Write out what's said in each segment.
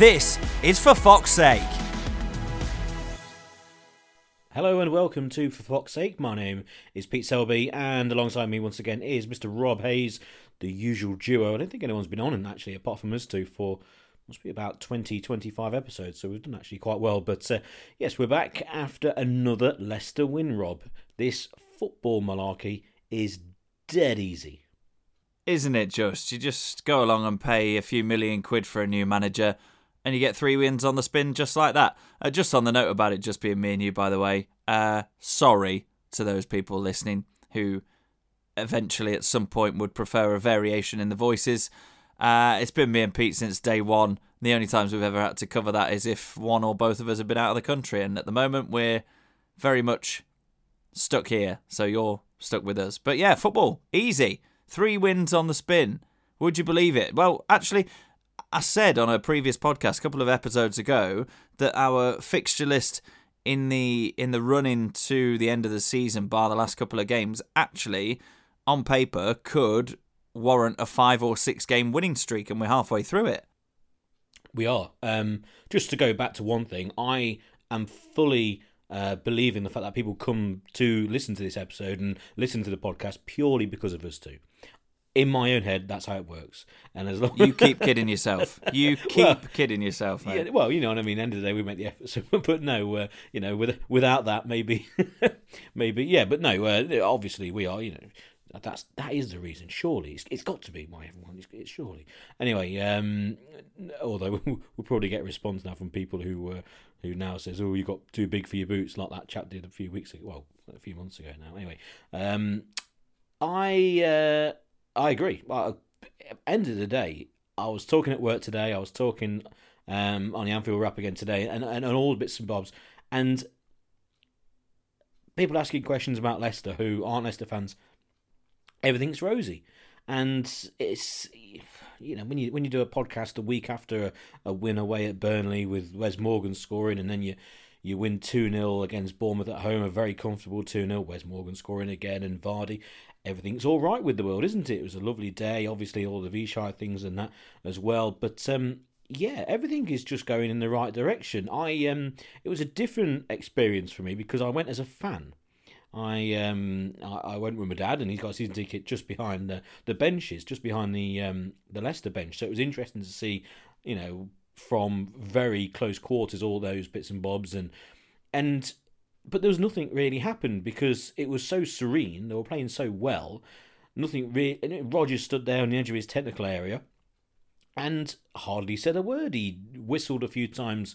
This is For Fox's Sake. Hello and welcome to For Fox's Sake. My name is Pete Selby, and alongside me once again is Mr. Rob Hayes, the usual duo. I don't think anyone's been on, and actually, apart from us two, for must be about 20, 25 episodes, so we've done actually quite well. But uh, yes, we're back after another Leicester win, Rob. This football malarkey is dead easy. Isn't it just? You just go along and pay a few million quid for a new manager, and you get three wins on the spin just like that. Uh, just on the note about it just being me and you, by the way, uh, sorry to those people listening who eventually at some point would prefer a variation in the voices. Uh, it's been me and Pete since day one. The only times we've ever had to cover that is if one or both of us have been out of the country, and at the moment we're very much stuck here. So you're stuck with us. But yeah, football, easy. Three wins on the spin. Would you believe it? Well, actually, I said on a previous podcast a couple of episodes ago that our fixture list in the in the run into the end of the season, bar the last couple of games, actually on paper could warrant a five or six game winning streak, and we're halfway through it. We are. Um, just to go back to one thing, I am fully uh, believing the fact that people come to listen to this episode and listen to the podcast purely because of us two. In my own head, that's how it works. And as long You keep kidding yourself. You keep Well, kidding yourself, mate. Yeah, well, you know what I mean. End of the day, we make the effort. So, but no, uh, you know, with, without that, maybe, maybe, yeah. But no, uh, obviously, we are. You know, that's that is the reason. Surely, it's, it's got to be why everyone. It's, it's surely. Anyway, um, although we'll probably get a response now from people who uh, who now says, "Oh, you got too big for your boots," like that chap did a few weeks ago. Well, a few months ago now. Anyway, um, I uh, I agree. Well, end of the day, I was talking at work today. I was talking um, on the Anfield Wrap again today, and, and, and all bits and bobs. And people asking questions about Leicester who aren't Leicester fans. Everything's rosy, and it's you know when you when you do a podcast a week after a, a win away at Burnley with Wes Morgan scoring, and then you you win 2 0 against Bournemouth at home, a very comfortable 2 0. Wes Morgan scoring again, and Vardy. Everything's all right with the world, isn't it? It was a lovely day. Obviously, all the Vichai things and that as well. But um, yeah, everything is just going in the right direction. I um, it was a different experience for me because I went as a fan. I um I, I went with my dad and he's got a season ticket just behind the, the benches, just behind the um the Leicester bench. So it was interesting to see, you know, from very close quarters all those bits and bobs and and but there was nothing really happened because it was so serene. They were playing so well. Nothing really. Rodgers stood there on the edge of his technical area and hardly said a word. He whistled a few times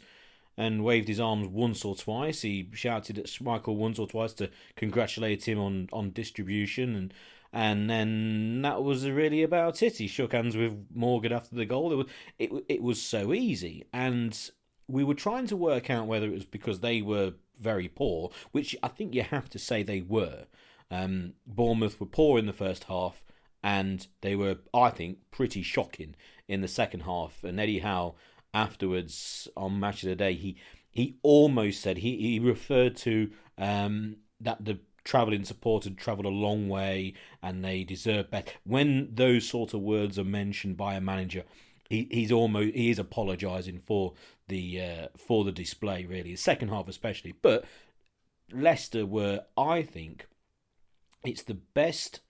and waved his arms once or twice. He shouted at Schmeichel once or twice to congratulate him on, on distribution, and and then that was really about it. He shook hands with Morgan after the goal. It was it, it was so easy, and we were trying to work out whether it was because they were very poor, which I think you have to say they were. Um, Bournemouth were poor in the first half, and they were, I think, pretty shocking in the second half. And Eddie Howe afterwards on Match of the Day, he he almost said he he referred to um, that the travelling support had travelled a long way and they deserve better. When those sort of words are mentioned by a manager, he, he's almost he is apologising for the uh, for the display really, the second half especially. But Leicester were, I think, it's the best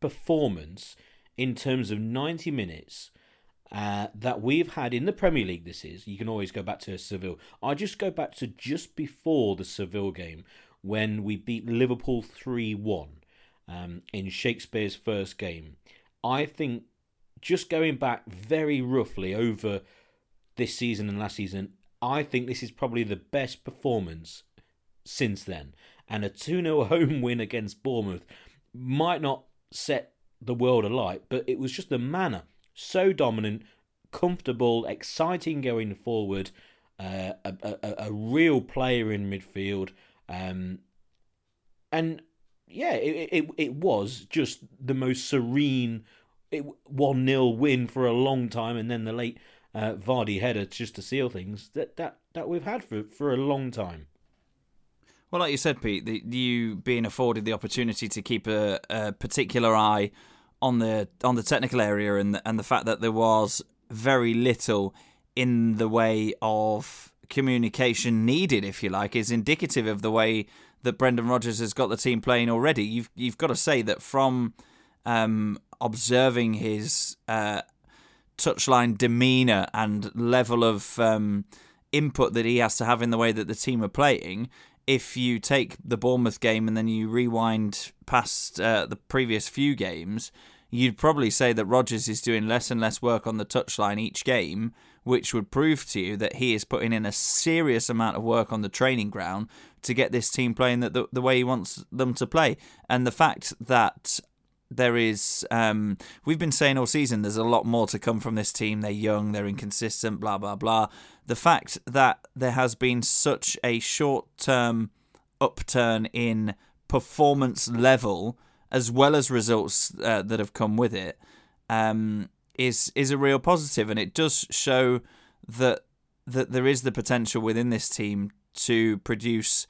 performance in terms of ninety minutes uh, that we've had in the Premier League. This is you can always go back to Seville. I just go back to just before the Seville game when we beat Liverpool three one um, in Shakespeare's first game. I think just going back very roughly over this season and last season, I think this is probably the best performance since then. And a 2 0 home win against Bournemouth might not set the world alight, but it was just the manner so dominant, comfortable, exciting going forward. uh, a, a, a real player in midfield, um, and yeah, it, it it was just the most serene one 0 win for a long time, and then the late uh, Vardy header just to seal things that that that we've had for for a long time. Well, like you said, Pete, the, you being afforded the opportunity to keep a, a particular eye on the on the technical area and the, and the fact that there was very little in the way of communication needed, if you like, is indicative of the way that Brendan Rodgers has got the team playing already. You've you've got to say that from um, observing his uh, touchline demeanour and level of um, input that he has to have in the way that the team are playing, if you take the Bournemouth game and then you rewind past uh, the previous few games, you'd probably say that Rodgers is doing less and less work on the touchline each game, which would prove to you that he is putting in a serious amount of work on the training ground to get this team playing the, the, the way he wants them to play. And the fact that there is um, we've been saying all season there's a lot more to come from this team. They're young they're inconsistent blah blah blah. The fact that there has been such a short term upturn in performance level as well as results uh, that have come with it um, is is a real positive. And it does show that that there is the potential within this team to produce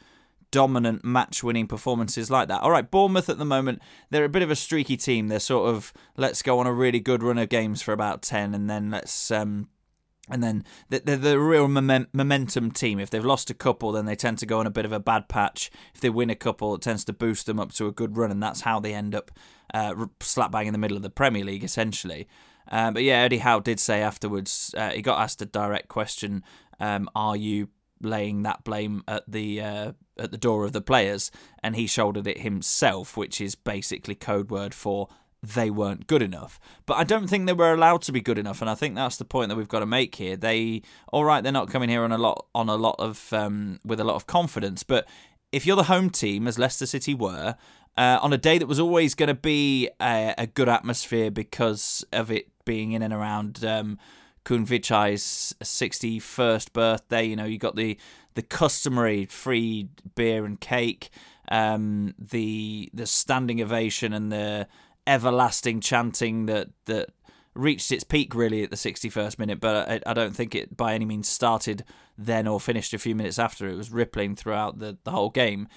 dominant match winning performances like that. All right, Bournemouth at the moment, they're a bit of a streaky team. They're sort of let's go on a really good run of games for about 10 and then let's um and then they're the real momentum team. If they've lost a couple, then they tend to go on a bit of a bad patch. If they win a couple, it tends to boost them up to a good run, and that's how they end up uh, slap bang in the middle of the Premier League, essentially. Um, but yeah, Eddie Howe did say afterwards, uh, he got asked a direct question um, Are you laying that blame at the uh, at the door of the players, and he shouldered it himself, which is basically code word for they weren't good enough. But I don't think they were allowed to be good enough, and I think that's the point that we've got to make here. They, all right, they're not coming here on a lot on a lot of um, with a lot of confidence, but if you're the home team, as Leicester City were, uh, on a day that was always going to be a, a, good atmosphere because of it being in and around um, Khun Vichai's 61st birthday. You know, you got the the customary free beer and cake, um, the the standing ovation and the everlasting chanting that that reached its peak really at the 61st minute, but I, I, don't think it by any means started then or finished a few minutes after. It was rippling throughout the, the whole game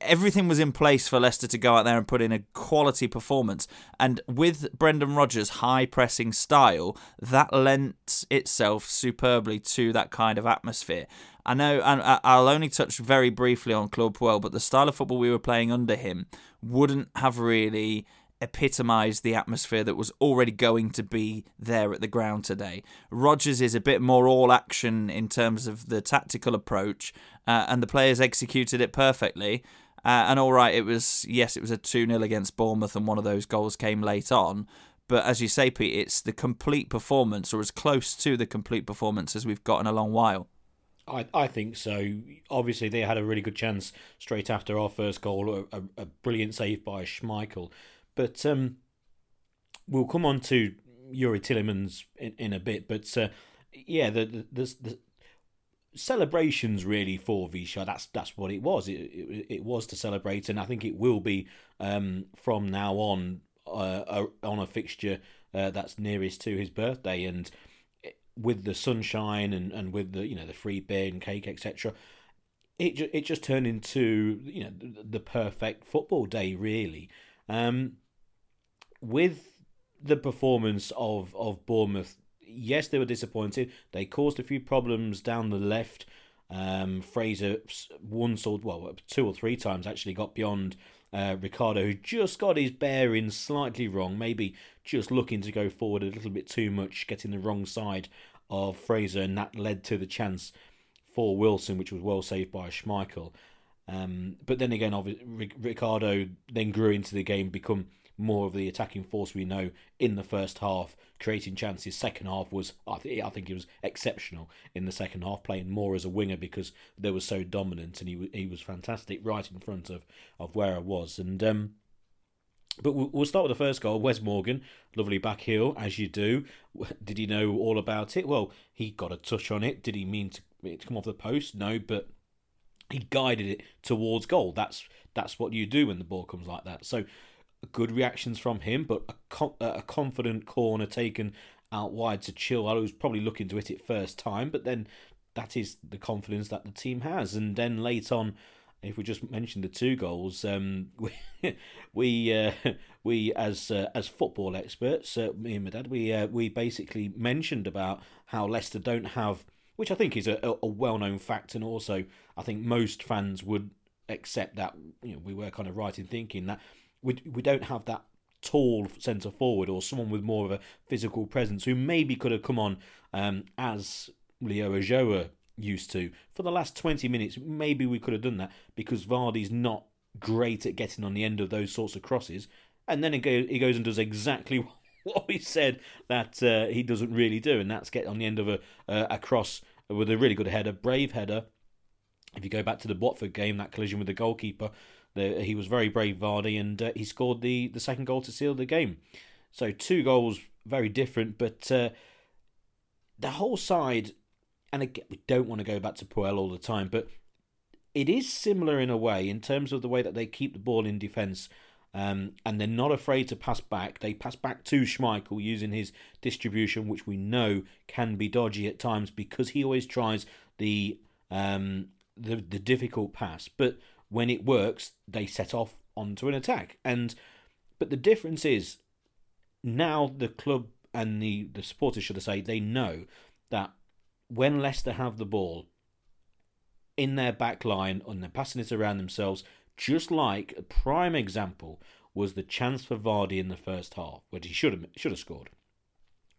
everything was in place for Leicester to go out there and put in a quality performance. And with Brendan Rodgers' high pressing style, that lent itself superbly to that kind of atmosphere. I know, and I'll only touch very briefly on Claude Puel, but the style of football we were playing under him wouldn't have really epitomised the atmosphere that was already going to be there at the ground today. Rodgers is a bit more all action in terms of the tactical approach, uh, and the players executed it perfectly. Uh, and all right, it was yes, it was a two 0 against Bournemouth, and one of those goals came late on. But as you say, Pete, it's the complete performance, or as close to the complete performance as we've got in a long while. I, I think so. Obviously, they had a really good chance straight after our first goal, a, a brilliant save by Schmeichel. But um, we'll come on to Youri Tielemans in, in a bit. But uh, yeah, the, the, the, the celebrations really for Vichai. That's that's what it was. It, it, it was to celebrate, and I think it will be um, from now on uh, on a fixture uh, that's nearest to his birthday, and with the sunshine and, and with the you know the free beer and cake etc. It ju- it just turned into you know the, the perfect football day really. Um, with the performance of, of Bournemouth, yes, they were disappointed. They caused a few problems down the left. Um, Fraser once or well, two or three times actually got beyond uh, Ricardo, who just got his bearings slightly wrong, maybe just looking to go forward a little bit too much, getting the wrong side of Fraser, and that led to the chance for Wilson, which was well saved by Schmeichel. Um, but then again, Ricardo then grew into the game, become more of the attacking force we know in the first half, creating chances. Second half was, I, th- I think, he was exceptional in the second half, playing more as a winger because they were so dominant, and he w- he was fantastic right in front of of where I was. And um, But we'll start with the first goal. Wes Morgan, lovely back heel, as you do. Did he know all about it? Well, he got a touch on it. Did he mean to, to come off the post? No, but he guided it towards goal. That's that's what you do when the ball comes like that. So good reactions from him, but a, a confident corner taken out wide to Chilwell, who's probably looking to hit it first time, but then that is the confidence that the team has. And then late on, if we just mentioned the two goals, um, we we uh, we as uh, as football experts, uh, me and my dad, we uh, we basically mentioned about how Leicester don't have, which I think is a, a well known fact, and also I think most fans would accept that. You know, we were kind of right in thinking that we we don't have that tall centre forward or someone with more of a physical presence who maybe could have come on um, as Leo Ulloa used to. For the last 20 minutes, maybe we could have done that because Vardy's not great at getting on the end of those sorts of crosses. And then he goes and does exactly what we said that uh, he doesn't really do, and that's get on the end of a, uh, a cross with a really good header, brave header. If you go back to the Watford game, that collision with the goalkeeper, the, he was very brave, Vardy, and uh, he scored the, the second goal to seal the game. So two goals, very different, but uh, the whole side and again, we don't want to go back to Puel all the time, but it is similar in a way in terms of the way that they keep the ball in defence. Um, and they're not afraid to pass back. They pass back to Schmeichel using his distribution, which we know can be dodgy at times because he always tries the um, the, the difficult pass. But when it works, they set off onto an attack. And but the difference is now the club and the the supporters, should I say, they know that when Leicester have the ball in their back line and they're passing it around themselves, just like a prime example was the chance for Vardy in the first half, which he should have should have scored.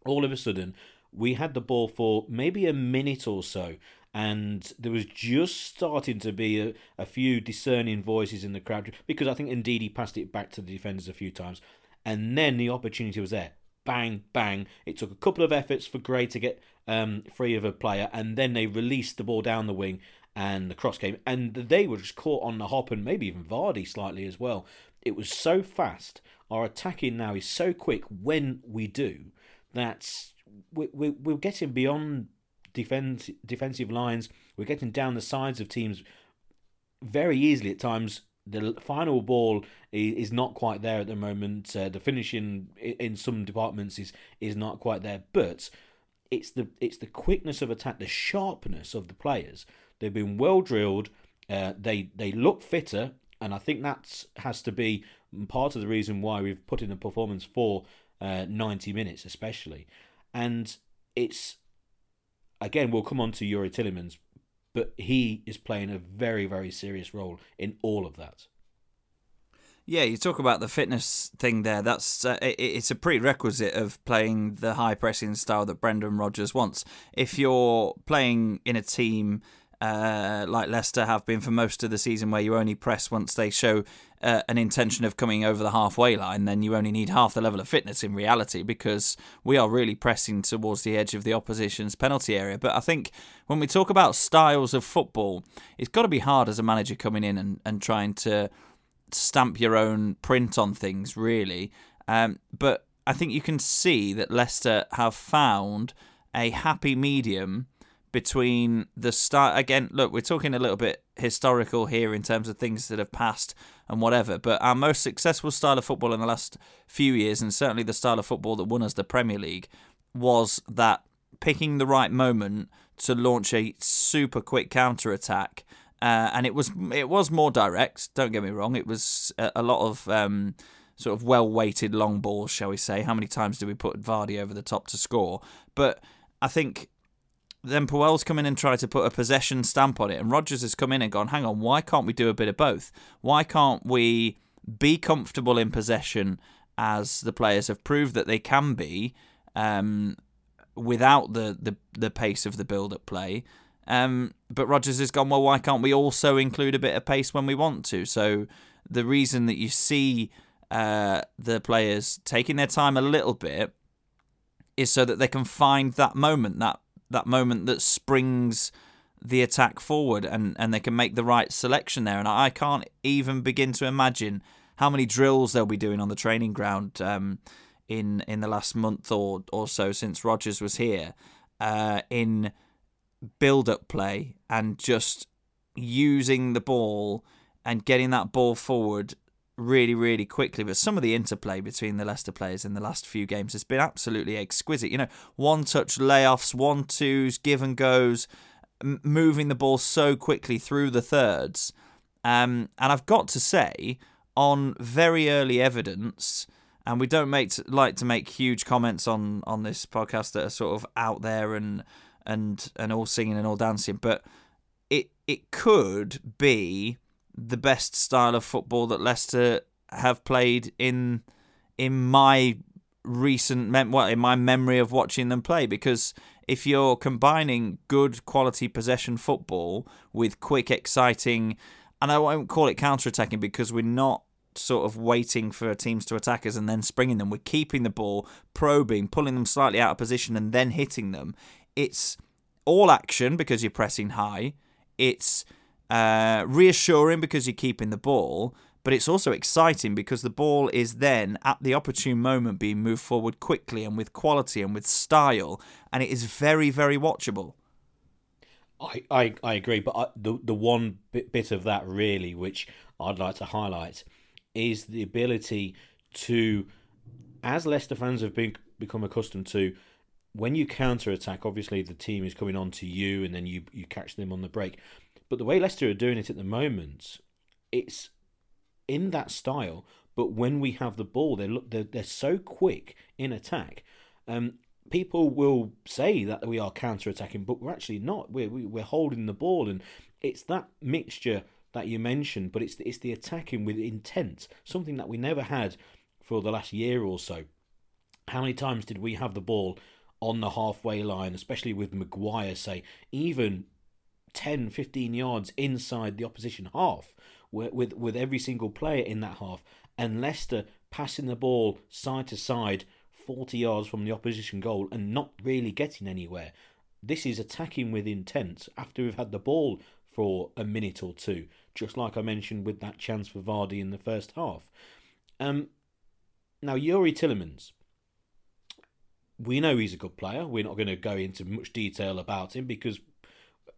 All of a sudden, we had the ball for maybe a minute or so, and there was just starting to be a, a few discerning voices in the crowd because I think indeed he passed it back to the defenders a few times, and then the opportunity was there. Bang, bang. It took a couple of efforts for Gray to get um, free of a player, and then they released the ball down the wing, and the cross came, and they were just caught on the hop, and maybe even Vardy slightly as well. It was so fast. Our attacking now is so quick when we do that we, we, we're getting beyond defense, defensive lines. We're getting down the sides of teams very easily at times. The final ball is not quite there at the moment. Uh, the finishing in some departments is is not quite there, but it's the it's the quickness of attack, the sharpness of the players. They've been well drilled. Uh, they they look fitter, and I think that has to be part of the reason why we've put in a performance for uh, 90 minutes, especially. And it's again, we'll come on to Youri Tielemans, but he is playing a very very serious role in all of that. Yeah, you talk about the fitness thing there. That's uh, it, it's a prerequisite of playing the high pressing style that Brendan Rodgers wants. If you're playing in a team uh, like Leicester have been for most of the season, where you only press once they show uh, an intention of coming over the halfway line, then you only need half the level of fitness in reality because we are really pressing towards the edge of the opposition's penalty area. But I think when we talk about styles of football, it's got to be hard as a manager coming in and, and trying to stamp your own print on things, really. Um, but I think you can see that Leicester have found a happy medium between the start. Again, look, we're talking a little bit historical here in terms of things that have passed and whatever, but our most successful style of football in the last few years, and certainly the style of football that won us the Premier League, was that picking the right moment to launch a super quick counter attack uh, and it was it was more direct. Don't get me wrong; it was a, lot of um, sort of well weighted long balls, shall we say? How many times do we put Vardy over the top to score? But I think then Puel's come in and tried to put a possession stamp on it, and Rodgers has come in and gone, hang on, why can't we do a bit of both? Why can't we be comfortable in possession as the players have proved that they can be um, without the, the, the pace of the build up play? Um, but Rodgers has gone, well, why can't we also include a bit of pace when we want to? So the reason that you see uh, the players taking their time a little bit is so that they can find that moment, that that moment that springs the attack forward, and and they can make the right selection there. And I can't even begin to imagine how many drills they'll be doing on the training ground um, in in the last month or or so since Rodgers was here uh, in build up play and just using the ball and getting that ball forward really, really quickly. But some of the interplay between the Leicester players in the last few games has been absolutely exquisite. You know, one touch layoffs, one twos, give and goes, m- moving the ball so quickly through the thirds. Um, and I've got to say, on very early evidence, and we don't make like to make huge comments on on this podcast that are sort of out there and and and all singing and all dancing, but it it could be the best style of football that Leicester have played in in my recent mem- well in my memory of watching them play. Because if you're combining good quality possession football with quick exciting and I won't call it counter-attacking because we're not sort of waiting for teams to attack us and then springing them. We're keeping the ball probing pulling them slightly out of position and then hitting them. It's all action because you're pressing high. It's uh, reassuring because you're keeping the ball, but it's also exciting because the ball is then at the opportune moment being moved forward quickly and with quality and with style, and it is very, very watchable. I, I, I agree, but I, the the one bit, bit of that really, which I'd like to highlight, is the ability to, as Leicester fans have been become accustomed to, when you counter attack, obviously the team is coming on to you, and then you you catch them on the break. But the way Leicester are doing it at the moment, it's in that style. But when we have the ball, they look they're, they're so quick in attack. Um, people will say that we are counter attacking, but we're actually not. We're we're holding the ball, and it's that mixture that you mentioned. But it's it's the attacking with intent, something that we never had for the last year or so. How many times did we have the ball on the halfway line, especially with Maguire, say, even 10, 15 yards inside the opposition half with, with every single player in that half, and Leicester passing the ball side to side 40 yards from the opposition goal and not really getting anywhere. This is attacking with intent after we've had the ball for a minute or two, just like I mentioned with that chance for Vardy in the first half. Um, now, Youri Tielemans, we know he's a good player. We're not going to go into much detail about him because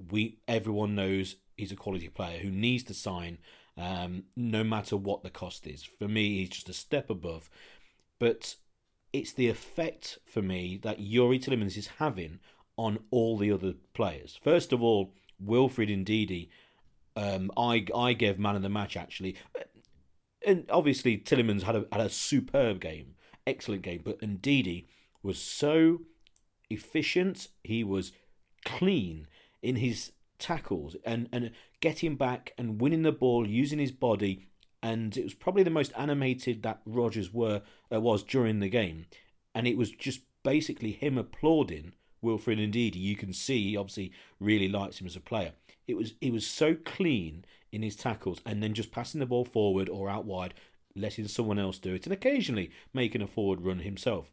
we everyone knows he's a quality player who needs to sign um, no matter what the cost is. For me, he's just a step above. But it's the effect for me that Youri Tielemans is having on all the other players. First of all, Wilfred Ndidi, um, I I gave man of the match actually, and obviously Tielemans had a had a superb game, excellent game, but Ndidi was so efficient. He was clean in his tackles and, and getting back and winning the ball using his body. And it was probably the most animated that Rodgers were uh, was during the game. And it was just basically him applauding Wilfred Ndidi. You can see he obviously really likes him as a player. It was he was so clean in his tackles and then just passing the ball forward or out wide, letting someone else do it, and occasionally making a forward run himself.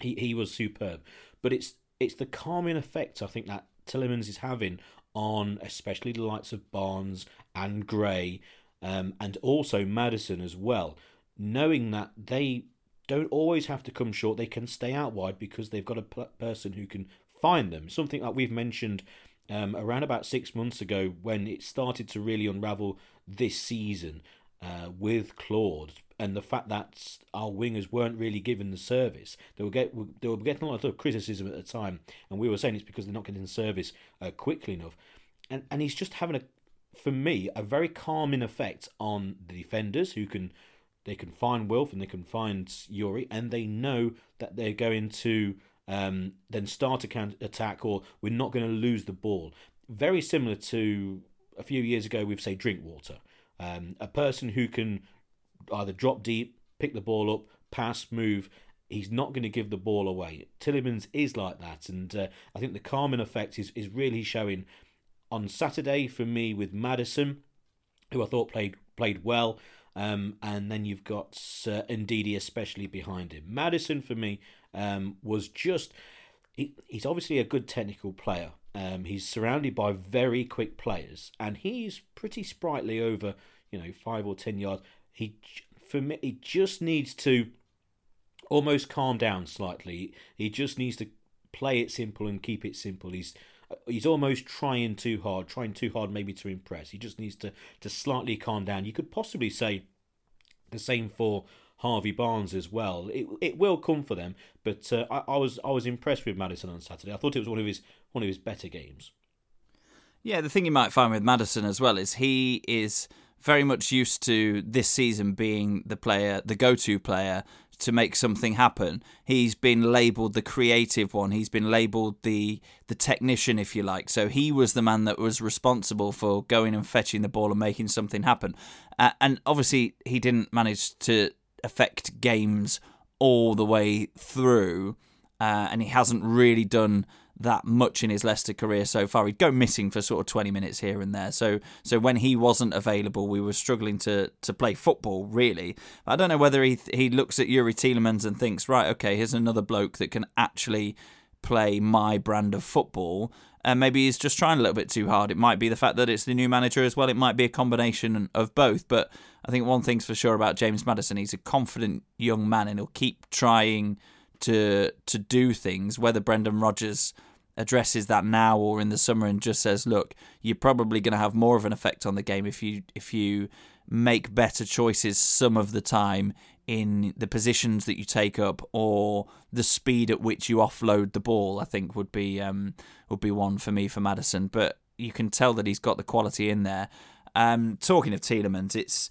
He he was superb. But it's it's the calming effect I think that Tielemans is having on especially the likes of Barnes and Gray, um, and also Maddison as well, knowing that they don't always have to come short, they can stay out wide because they've got a p- person who can find them. Something that we've mentioned um, around about six months ago when it started to really unravel this season uh, with Claude and the fact that our wingers weren't really given the service. They were get they were getting a lot of criticism at the time, and we were saying it's because they're not getting the service uh, quickly enough. And and he's just having a, for me, a very calming effect on the defenders who can they can find Wilf and they can find Youri, and they know that they're going to um, then start a attack, or we're not going to lose the ball. Very similar to a few years ago with say Drinkwater. Um, a person who can either drop deep, pick the ball up, pass, move. He's not going to give the ball away. Tielemans is like that, and uh, I think the calming effect is, is really showing on Saturday for me with Maddison, who I thought played played well, um, and then you've got uh, Ndidi especially behind him. Maddison for me um, was just he, he's obviously a good technical player. Um, he's surrounded by very quick players, and he's pretty sprightly over you know five or ten yards. He for me, he just needs to almost calm down slightly. He just needs to play it simple and keep it simple. He's he's almost trying too hard, trying too hard maybe to impress. He just needs to to slightly calm down. You could possibly say the same for Harvey Barnes as well. It it will come for them, but uh, I, I was I was impressed with Maddison on Saturday. I thought it was one of his one of his better games. Yeah, the thing you might find with Maddison as well is he is very much used to this season being the player, the go-to player to make something happen. He's been labelled the creative one. He's been labelled the the technician, if you like. So he was the man that was responsible for going and fetching the ball and making something happen. Uh, and obviously, he didn't manage to affect games all the way through, uh, and he hasn't really done that much in his Leicester career so far. He'd go missing for sort of 20 minutes here and there. So so when he wasn't available, we were struggling to to play football really. I don't know whether he he looks at Youri Tielemans and thinks, right, okay, here's another bloke that can actually play my brand of football. And maybe he's just trying a little bit too hard. It might be the fact that it's the new manager as well. It might be a combination of both. But I think one thing's for sure about James Maddison, he's a confident young man, and he'll keep trying to to do things. Whether Brendan Rodgers addresses that now or in the summer and just says, look, you're probably going to have more of an effect on the game if you if you make better choices some of the time in the positions that you take up or the speed at which you offload the ball. I think would be um, would be one for me for Maddison, but you can tell that he's got the quality in there. Um, talking of Tielemans, it's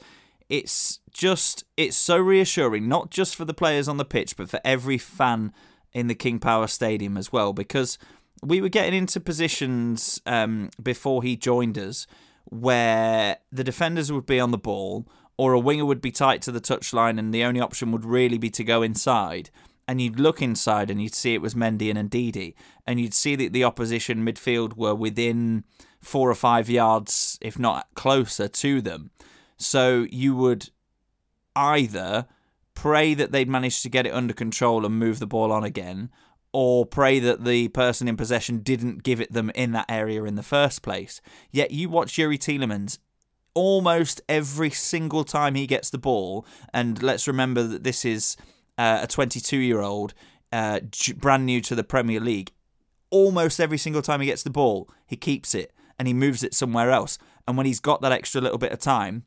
it's just it's so reassuring, not just for the players on the pitch, but for every fan in the King Power Stadium as well, because we were getting into positions um, before he joined us where the defenders would be on the ball or a winger would be tight to the touchline and the only option would really be to go inside. And you'd look inside and you'd see it was Mendy and Ndidi. And you'd see that the opposition midfield were within four or five yards, if not closer, to them. So you would either pray that they'd managed to get it under control and move the ball on again, or pray that the person in possession didn't give it them in that area in the first place. Yet you watch Youri Tielemans almost every single time he gets the ball, and let's remember that this is uh, a 22 year old, uh, brand new to the Premier League. Almost every single time he gets the ball, he keeps it and he moves it somewhere else. And when he's got that extra little bit of time,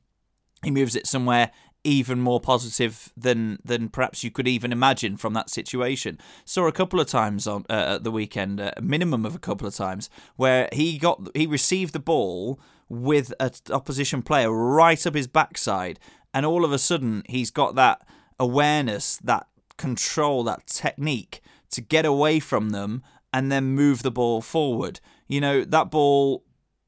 he moves it somewhere even more positive than than perhaps you could even imagine from that situation. Saw a couple of times on uh, at the weekend, a minimum of a couple of times, where he got he received the ball with an opposition player right up his backside, and all of a sudden he's got that awareness, that control, that technique to get away from them and then move the ball forward. You know that ball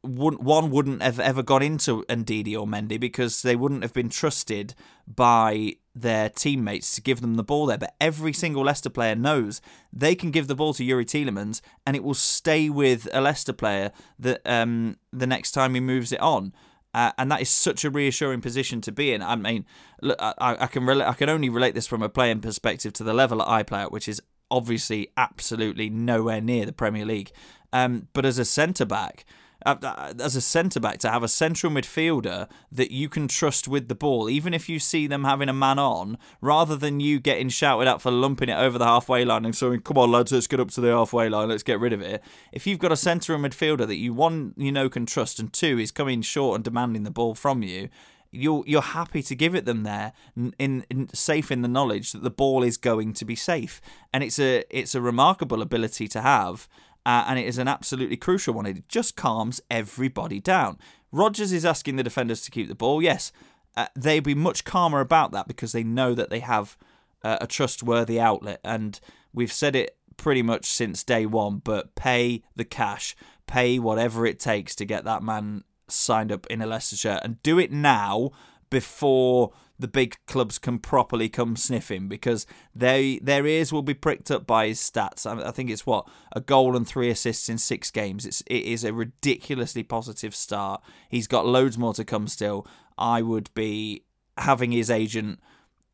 wouldn't, one wouldn't have ever gone into Ndidi or Mendy because they wouldn't have been trusted by their teammates to give them the ball there. But every single Leicester player knows they can give the ball to Youri Tielemans and it will stay with a Leicester player that um, the next time he moves it on. Uh, and that is such a reassuring position to be in. I mean, look, I, I can I can only relate this from a playing perspective to the level that I play at, which is obviously absolutely nowhere near the Premier League. Um, but as a centre back, as a centre back to have a central midfielder that you can trust with the ball, even if you see them having a man on, rather than you getting shouted at for lumping it over the halfway line and saying, "Come on, lads, let's get up to the halfway line, let's get rid of it." If you've got a central midfielder that you one you know can trust, and two is coming short and demanding the ball from you, you're you're happy to give it them there in, in, safe in the knowledge that the ball is going to be safe and it's a it's a remarkable ability to have uh, and it is an absolutely crucial one. It just calms everybody down. Rodgers is asking the defenders to keep the ball. Yes, uh, they'd be much calmer about that because they know that they have uh, a trustworthy outlet. And we've said it pretty much since day one, but pay the cash, pay whatever it takes to get that man signed up in a Leicester shirt and do it now before the big clubs can properly come sniffing because they their ears will be pricked up by his stats. I, I think it's what a goal and three assists in six games. It's it is a ridiculously positive start. He's got loads more to come still. I would be having his agent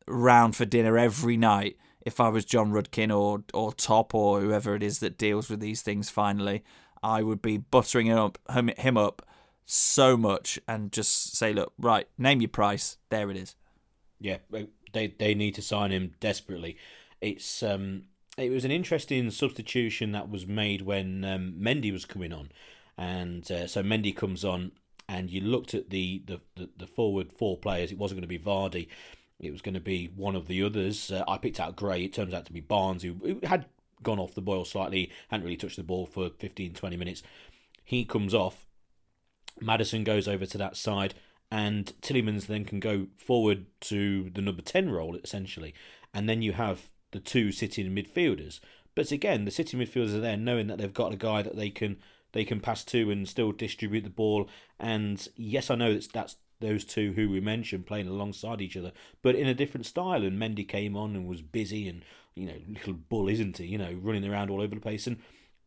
round for dinner every night if I was Jon Rudkin or or Top or whoever it is that deals with these things. Finally, I would be buttering him up him, him up so much and just say, look, right, name your price. There it is. Yeah, they they need to sign him desperately. It's um, it was an interesting substitution that was made when um, Mendy was coming on, and uh, so Mendy comes on, and you looked at the, the, the, the forward four players. It wasn't going to be Vardy, it was going to be one of the others. Uh, I picked out Gray. It turns out to be Barnes, who, who had gone off the boil slightly, hadn't really touched the ball for 15, 20 minutes. He comes off. Maddison goes over to that side, and Tielemans then can go forward to the number 10 role, essentially. And then you have the two sitting midfielders. But again, the sitting midfielders are there knowing that they've got a guy that they can they can pass to and still distribute the ball. And yes, I know that's that's those two who we mentioned playing alongside each other, but in a different style. And Mendy came on and was busy and you know little bull, isn't he? You know, running around all over the place and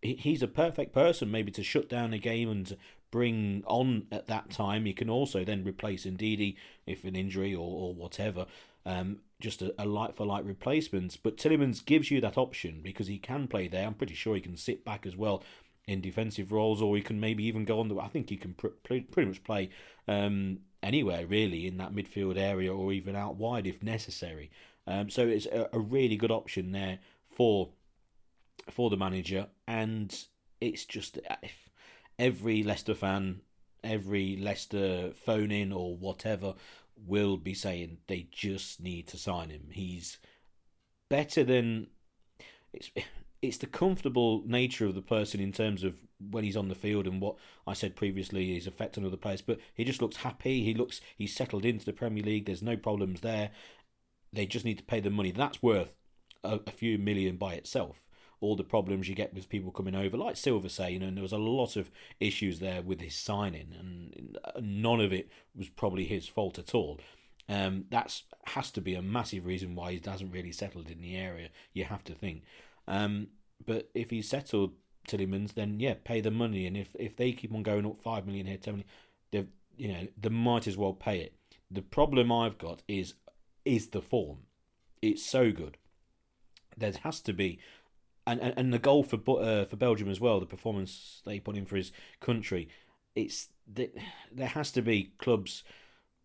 he's a perfect person maybe to shut down a game and bring on at that time. You can also then replace Ndidi if an injury or, or whatever. Um, just a, a like for light replacement. But Tielemans gives you that option because he can play there. I'm pretty sure he can sit back as well in defensive roles, or he can maybe even go on the. I think he can pr- pretty much play um, anywhere really in that midfield area, or even out wide if necessary. Um, so it's a, a really good option there for for the manager, and it's just every Leicester fan, every Leicester phone in or whatever will be saying they just need to sign him. He's better than it's it's the comfortable nature of the person in terms of when he's on the field and what I said previously his effect on other players. But he just looks happy. He looks he's settled into the Premier League. There's no problems there. They just need to pay the money. That's worth a, a few million by itself all the problems you get with people coming over, like Silva saying, and there was a lot of issues there with his signing, and none of it was probably his fault at all. Um, that's has to be a massive reason why he hasn't really settled in the area. You have to think, um, but if he's settled Tielemans, then yeah, pay the money, and if if they keep on going up five million here, ten million, they you know they might as well pay it. The problem I've got is is the form. It's so good. There has to be and, and, and the goal for uh, for Belgium as well, the performance they put in for his country, it's there has to be clubs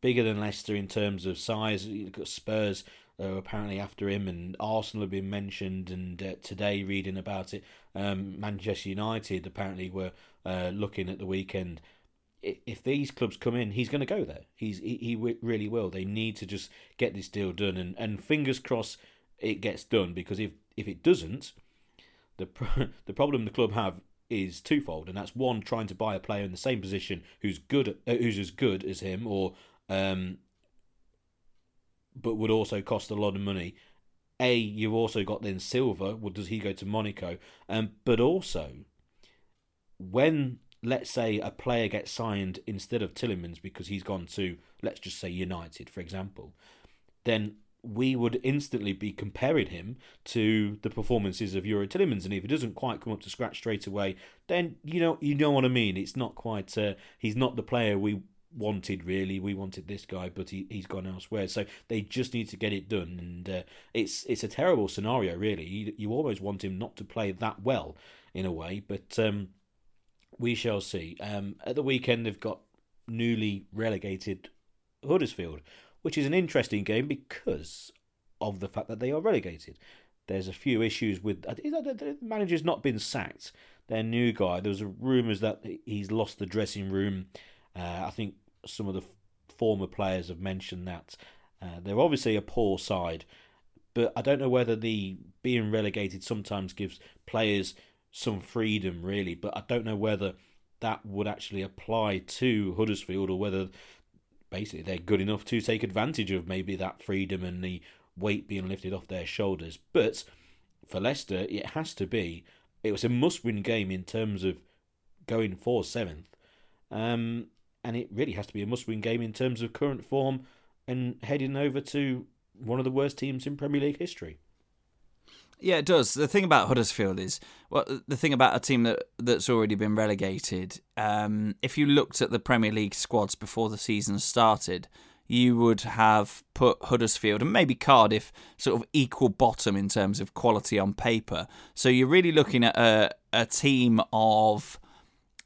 bigger than Leicester in terms of size. You've got Spurs uh, apparently after him, and Arsenal have been mentioned. And uh, today, reading about it, um, Manchester United apparently were uh, looking at the weekend. If these clubs come in, he's going to go there. He's he, he really will. They need to just get this deal done, and, and fingers crossed it gets done. Because if if it doesn't, the pro- the problem the club have is twofold, and that's one trying to buy a player in the same position who's good, uh, who's as good as him, or um, but would also cost a lot of money. A, you've also got then Silva. Well, does he go to Monaco? Um, but also, when let's say a player gets signed instead of Tielemans because he's gone to let's just say United, for example, then we would instantly be comparing him to the performances of Youri Tielemans, and if he doesn't quite come up to scratch straight away, then you know you know what I mean. It's not quite. Uh, he's not the player we wanted really. We wanted this guy, but he he's gone elsewhere. So they just need to get it done, and uh, it's it's a terrible scenario really. You, you almost want him not to play that well in a way, but um, we shall see. Um, at the weekend, they've got newly relegated Huddersfield which is an interesting game because of the fact that they are relegated. There's a few issues with the manager's not been sacked. Their new guy. There was rumours that he's lost the dressing room. Uh, I think some of the former players have mentioned that. Uh, they're obviously a poor side, but I don't know whether the being relegated sometimes gives players some freedom, really. But I don't know whether that would actually apply to Huddersfield or whether basically they're good enough to take advantage of maybe that freedom and the weight being lifted off their shoulders. But for Leicester, it has to be. It was a must-win game in terms of going for seventh, um, and it really has to be a must-win game in terms of current form and heading over to one of the worst teams in Premier League history. Yeah, it does. The thing about Huddersfield is, well, the thing about a team that that's already been relegated. Um, if you looked at the Premier League squads before the season started, you would have put Huddersfield and maybe Cardiff sort of equal bottom in terms of quality on paper. So you're really looking at a a team of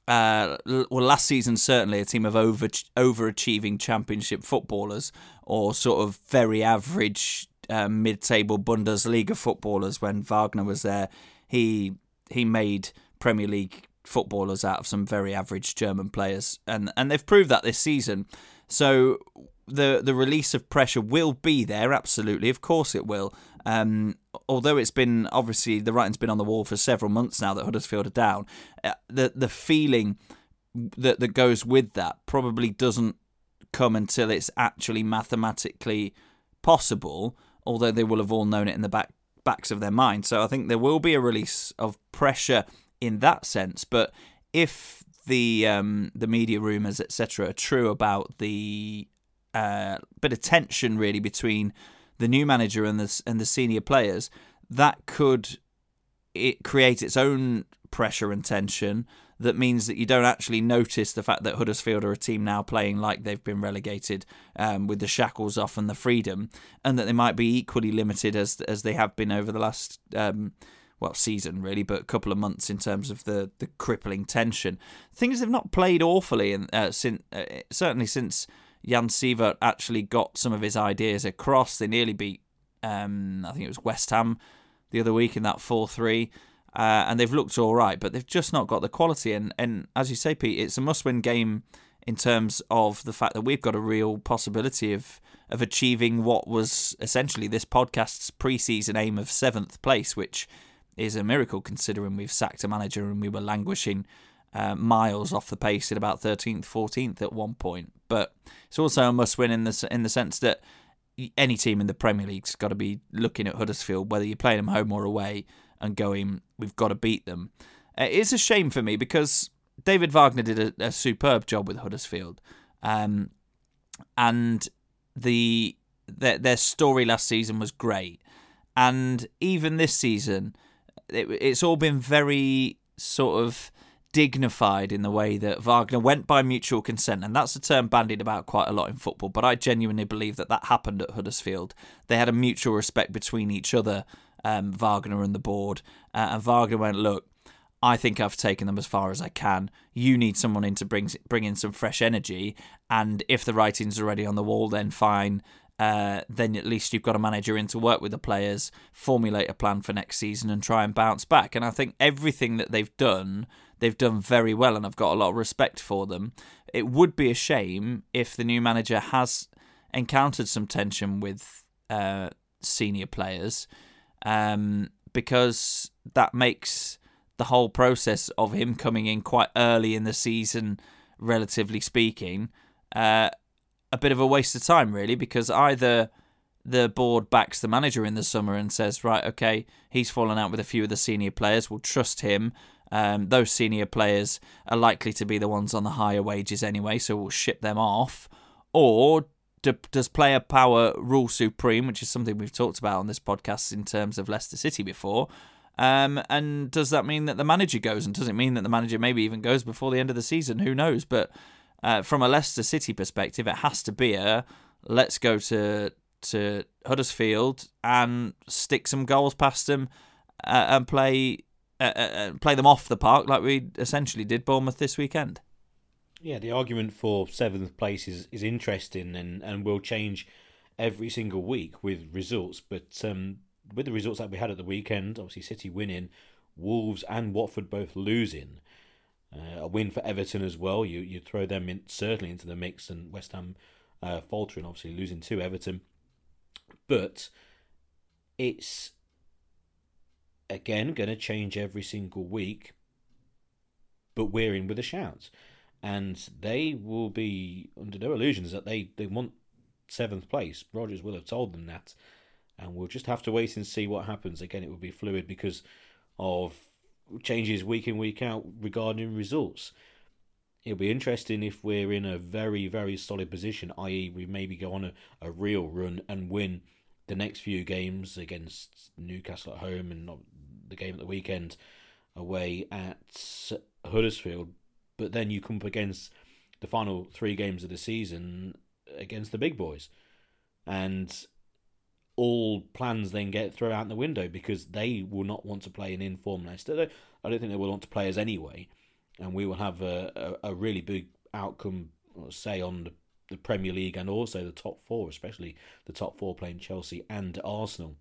uh, well, last season certainly a team of over overachieving championship footballers, or sort of very average uh, mid-table Bundesliga footballers when Wagner was there. He he made Premier League footballers out of some very average German players, and and they've proved that this season. So the the release of pressure will be there, absolutely, of course it will. Um, although it's been obviously the writing's been on the wall for several months now that Huddersfield are down, uh, the the feeling that that goes with that probably doesn't come until it's actually mathematically possible. Although they will have all known it in the back backs of their mind. So I think there will be a release of pressure in that sense. But if the um, the media rumours etc. are true about the uh, bit of tension really between the new manager and the and the senior players, that could it create its own pressure and tension that means that you don't actually notice the fact that Huddersfield are a team now playing like they've been relegated um, with the shackles off and the freedom, and that they might be equally limited as as they have been over the last um, well season really, but a couple of months in terms of the the crippling tension. Things have not played awfully, and uh, since uh, certainly since Jan Siewert actually got some of his ideas across. They nearly beat um, I think it was West Ham the other week in that four three. Uh, and they've looked all right, but they've just not got the quality. And, and as you say, Pete, it's a must-win game in terms of the fact that we've got a real possibility of of achieving what was essentially this podcast's pre-season aim of seventh place, which is a miracle considering we've sacked a manager and we were languishing uh, miles off the pace at about 13th, 14th at one point. But it's also a must-win in the in the sense that any team in the Premier League's got to be looking at Huddersfield, whether you're playing them home or away, and going, "We've got to beat them." Uh, it's a shame for me because David Wagner did a, a superb job with Huddersfield, um, and the their, their story last season was great, and even this season it, it's all been very sort of dignified in the way that Wagner went by mutual consent, and that's a term bandied about quite a lot in football. But I genuinely believe that that happened at Huddersfield. They had a mutual respect between each other, um, Wagner and the board, uh, and Wagner went, "Look, I think I've taken them as far as I can. You need someone in to bring bring in some fresh energy, and if the writing's already on the wall, then fine uh, then at least you've got a manager in to work with the players, formulate a plan for next season, and try and bounce back. And I think everything that they've done, they've done very well, and I've got a lot of respect for them. It would be a shame if the new manager has encountered some tension with uh, senior players, um, because that makes the whole process of him coming in quite early in the season, relatively speaking, uh, a bit of a waste of time, really, because either the board backs the manager in the summer and says, right, okay, he's fallen out with a few of the senior players, we'll trust him. Um, those senior players are likely to be the ones on the higher wages anyway, so we'll ship them off. Or do, does player power rule supreme, which is something we've talked about on this podcast in terms of Leicester City before? Um, and does that mean that the manager goes? And does it mean that the manager maybe even goes before the end of the season? Who knows? But uh, from a Leicester City perspective, it has to be a let's go to to Huddersfield and stick some goals past them uh, and play uh, uh, uh, play them off the park like we essentially did Bournemouth this weekend. Yeah, the argument for seventh place is, is interesting and, and will change every single week with results. But um, with the results that we had at the weekend, obviously City winning, Wolves and Watford both losing, uh, a win for Everton as well. You you throw them in, certainly into the mix, and West Ham uh, faltering, obviously losing to Everton. But it's again going to change every single week. But we're in with a shout, and they will be under no illusions that they they want seventh place. Rodgers will have told them that, and we'll just have to wait and see what happens. Again, it will be fluid because of changes week in week out regarding results. It'll be interesting if we're in a very very solid position, i.e., we maybe go on a, a real run and win the next few games against Newcastle at home and not the game at the weekend away at Huddersfield. But then you come up against the final three games of the season against the big boys, and all plans then get thrown out the window because they will not want to play an informed Leicester. I don't think they will want to play us anyway, and we will have a, a, a really big outcome, say on the the Premier League and also the top four, especially the top four playing Chelsea and Arsenal.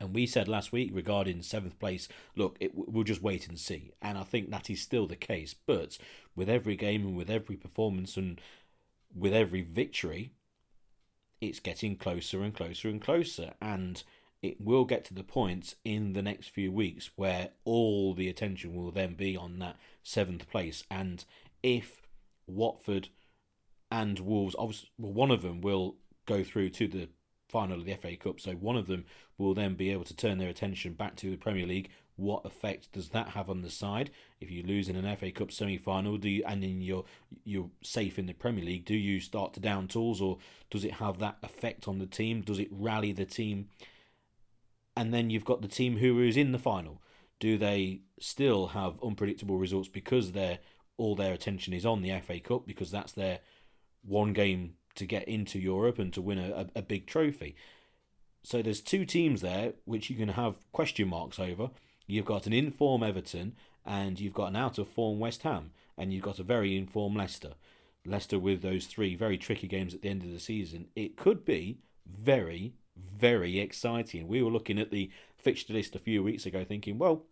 And we said last week regarding seventh place, look, it, we'll just wait and see. And I think that is still the case. But with every game and with every performance and with every victory, it's getting closer and closer and closer. And it will get to the point in the next few weeks where all the attention will then be on that seventh place. And if Watford and Wolves, obviously, well, one of them will go through to the final of the FA Cup, so one of them will then be able to turn their attention back to the Premier League. What effect does that have on the side? If you lose in an FA Cup semi-final, do you, and then you're you're safe in the Premier League, do you start to down tools, or does it have that effect on the team? Does it rally the team? And then you've got the team who is in the final. Do they still have unpredictable results because their all their attention is on the FA Cup because that's their one game to get into Europe and to win a, a, big trophy. So there's two teams there which you can have question marks over. You've got an in-form Everton and you've got an out-of-form West Ham and you've got a very in-form Leicester. Leicester with those three very tricky games at the end of the season. It could be very, very exciting. We were looking at the fixture list a few weeks ago thinking, well,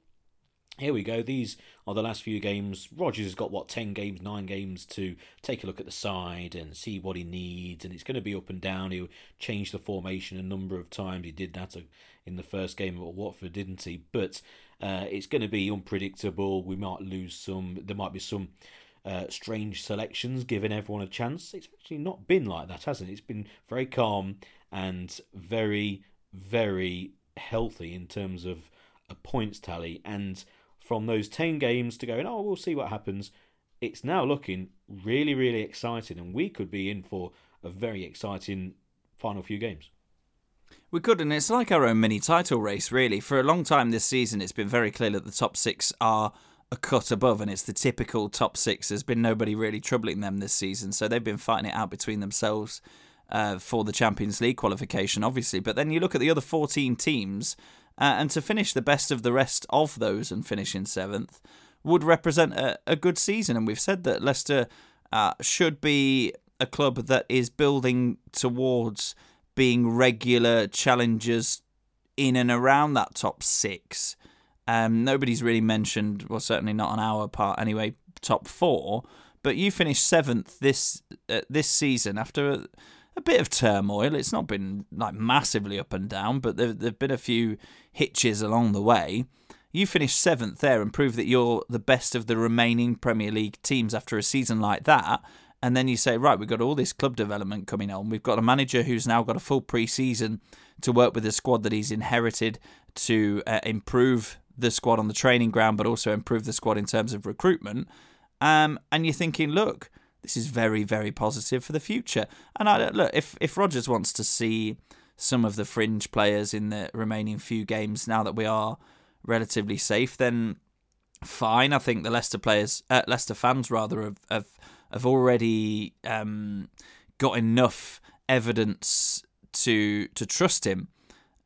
here we go. These are the last few games. Rodgers has got what ten games, nine games to take a look at the side and see what he needs, and it's going to be up and down. He'll change the formation a number of times. He did that in the first game at Watford, didn't he? But uh, it's going to be unpredictable. We might lose some. There might be some uh, strange selections, giving everyone a chance. It's actually not been like that, hasn't it? It's been very calm and very, very healthy in terms of a points tally and from those 10 games to going, oh, we'll see what happens, it's now looking really, really exciting. And we could be in for a very exciting final few games. We could, and it's like our own mini title race, really. For a long time this season, it's been very clear that the top six are a cut above, and it's the typical top six. There's been nobody really troubling them this season, so they've been fighting it out between themselves uh, for the Champions League qualification, obviously. But then you look at the other 14 teams, uh, and to finish the best of the rest of those and finish in seventh would represent a, a good season. And we've said that Leicester uh, should be a club that is building towards being regular challengers in and around that top six. Um, nobody's really mentioned, well, certainly not on our part anyway, top four. But you finished seventh this uh, this season after a bit of turmoil. It's not been like massively up and down, but there there've been a few hitches along the way. You finished seventh there and proved that you're the best of the remaining Premier League teams after a season like that. And then you say, right, we've got all this club development coming on. We've got a manager who's now got a full pre-season to work with the squad that he's inherited to uh, improve the squad on the training ground, but also improve the squad in terms of recruitment. Um, and you're thinking, look, this is very, very positive for the future. And I look if if Rodgers wants to see some of the fringe players in the remaining few games now that we are relatively safe, then fine. I think the Leicester players, uh, Leicester fans rather, have have, have already um, got enough evidence to to trust him.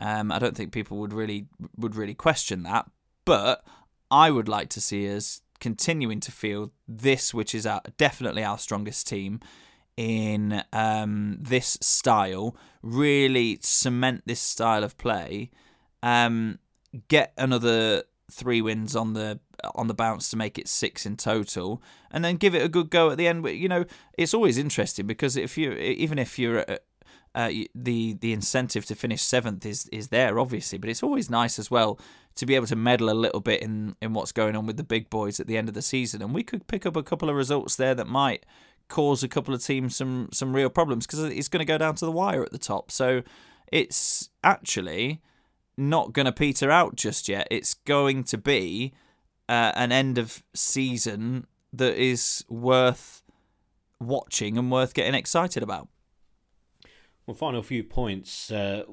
Um, I don't think people would really would really question that, but I would like to see us continuing to feel this, which is our, definitely our strongest team in um, this style, really cement this style of play, um, get another three wins on the on the bounce to make it six in total, and then give it a good go at the end. You know, it's always interesting because if you even if you're uh, the the incentive to finish seventh is is there obviously, but it's always nice as well to be able to meddle a little bit in in what's going on with the big boys at the end of the season, and we could pick up a couple of results there that might cause a couple of teams some some real problems because it's going to go down to the wire at the top. So it's actually not going to peter out just yet. It's going to be uh, an end of season that is worth watching and worth getting excited about. Well, final few points. Uh,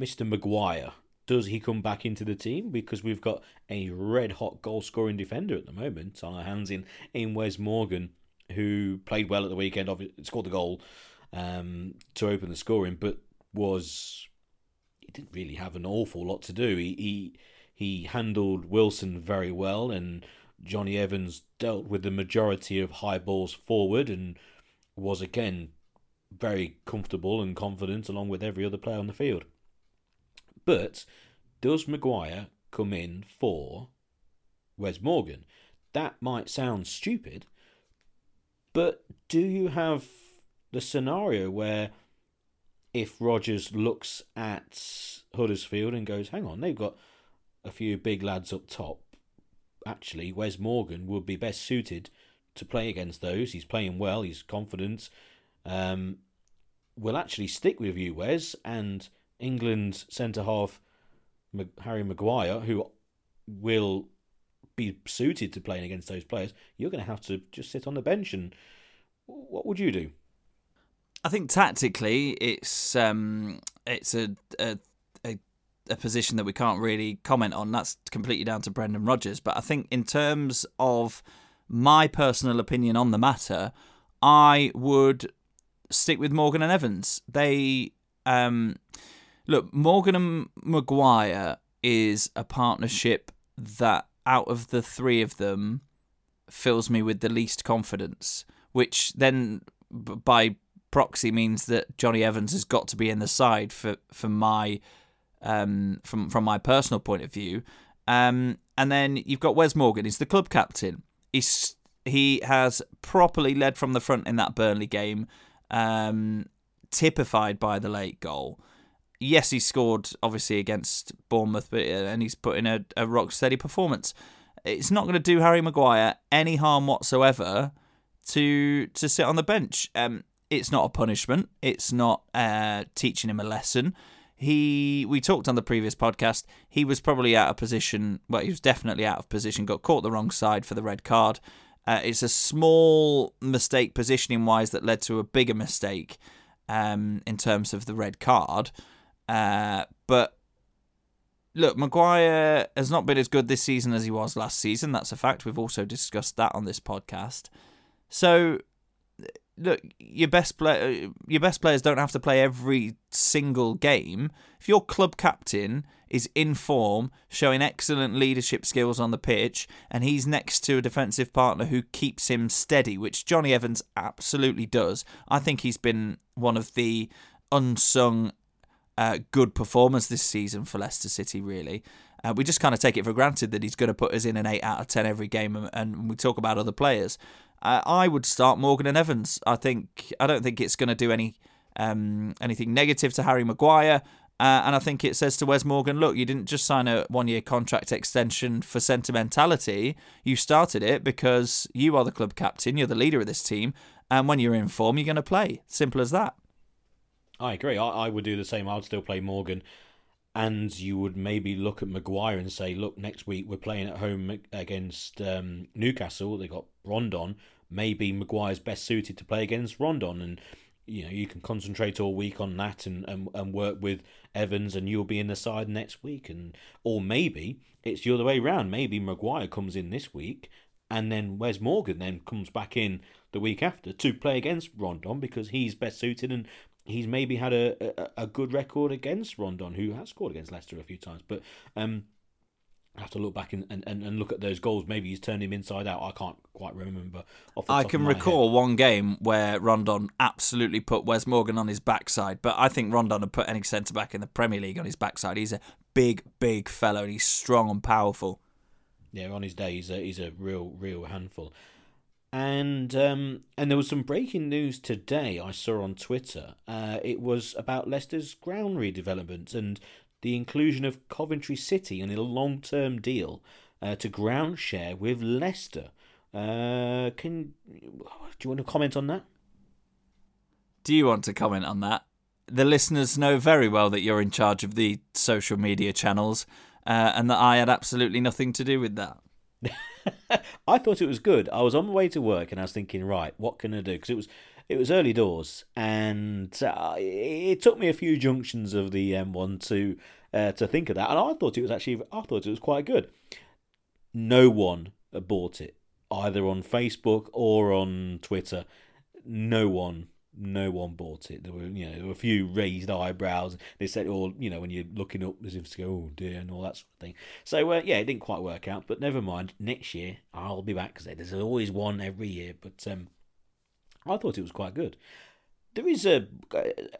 Mr. Maguire, does he come back into the team? Because we've got a red hot goal scoring defender at the moment on our hands in, in Wes Morgan, who played well at the weekend, scored the goal um, to open the scoring, but was he didn't really have an awful lot to do. He he, he handled Wilson very well, and Jonny Evans dealt with the majority of high balls forward and was again very comfortable and confident along with every other player on the field. But does Maguire come in for Wes Morgan? That might sound stupid, but do you have the scenario where if Rodgers looks at Huddersfield and goes, hang on, they've got a few big lads up top. Actually, Wes Morgan would be best suited to play against those. He's playing well, he's confident. Um, will actually stick with you, Wes, and England centre half Harry Maguire, who will be suited to playing against those players, you're going to have to just sit on the bench. And what would you do? I think tactically, it's um, it's a, a, a a position that we can't really comment on. That's completely down to Brendan Rodgers. But I think in terms of my personal opinion on the matter, I would stick with Morgan and Evans. They um, look Morgan and Maguire is a partnership that out of the three of them fills me with the least confidence, which then by proxy means that Jonny Evans has got to be in the side for for my um, from from my personal point of view. Um, and then you've got Wes Morgan. He's the club captain. He's he has properly led from the front in that Burnley game, um, typified by the late goal. Yes, he scored obviously against Bournemouth, but uh, and he's put in a, a rock steady performance. It's not going to do Harry Maguire any harm whatsoever to to sit on the bench. Um, it's not a punishment. It's not uh, teaching him a lesson. He, we talked on the previous podcast. He was probably out of position. Well, he was definitely out of position. Got caught the wrong side for the red card. Uh, it's a small mistake positioning wise that led to a bigger mistake um, in terms of the red card. Uh, but look, Maguire has not been as good this season as he was last season. That's a fact. We've also discussed that on this podcast. So look, your best play, your best players don't have to play every single game. If your club captain is in form, showing excellent leadership skills on the pitch, and he's next to a defensive partner who keeps him steady, which Jonny Evans absolutely does. I think he's been one of the unsung uh, good performers this season for Leicester City. Really, uh, we just kind of take it for granted that he's going to put us in an eight out of ten every game, and, and we talk about other players. Uh, I would start Morgan and Evans. I think I don't think it's going to do any um, anything negative to Harry Maguire. Uh, and I think it says to Wes Morgan, look, you didn't just sign a one year contract extension for sentimentality. You started it because you are the club captain, you're the leader of this team, and when you're in form, you're going to play. Simple as that. I agree. I, I would do the same. I would still play Morgan and you would maybe look at Maguire and say, look, next week we're playing at home against um, Newcastle. They got Rondon. Maybe Maguire's best suited to play against Rondon, and you know you can concentrate all week on that and, and, and work with Evans, and you'll be in the side next week. And or maybe it's the other way around. Maybe Maguire comes in this week, and then Wes Morgan then comes back in the week after to play against Rondon because he's best suited and he's maybe had a, a, a good record against Rondon, who has scored against Leicester a few times. But um, I have to look back and, and, and look at those goals. Maybe he's turned him inside out. I can't quite remember. I can recall head. one game where Rondon absolutely put Wes Morgan on his backside, but I think Rondon had put any centre back in the Premier League on his backside. He's a big, big fellow, and he's strong and powerful. Yeah, on his day, he's a, he's a real, real handful and um, and there was some breaking news today I saw on Twitter. Uh, it was about Leicester's ground redevelopment and the inclusion of Coventry City in a long term deal uh, to ground share with Leicester. Uh, can do you want to comment on that? Do you want to comment on that? The listeners know very well that you're in charge of the social media channels, uh, and that I had absolutely nothing to do with that. I thought it was good. I was on my way to work and I was thinking, right, what can I do? Because it was it was early doors, and uh, it took me a few junctions of the M1 to uh, to think of that. And I thought it was actually I thought it was quite good. No one bought it either on Facebook or on Twitter. No one no one bought it. There were, you know, there were a few raised eyebrows. They said, "Oh, you know, when you're looking up as if to go, oh dear," and all that sort of thing. So, uh, yeah, it didn't quite work out, but never mind. Next year, I'll be back because there's always one every year. But um, I thought it was quite good. There is a,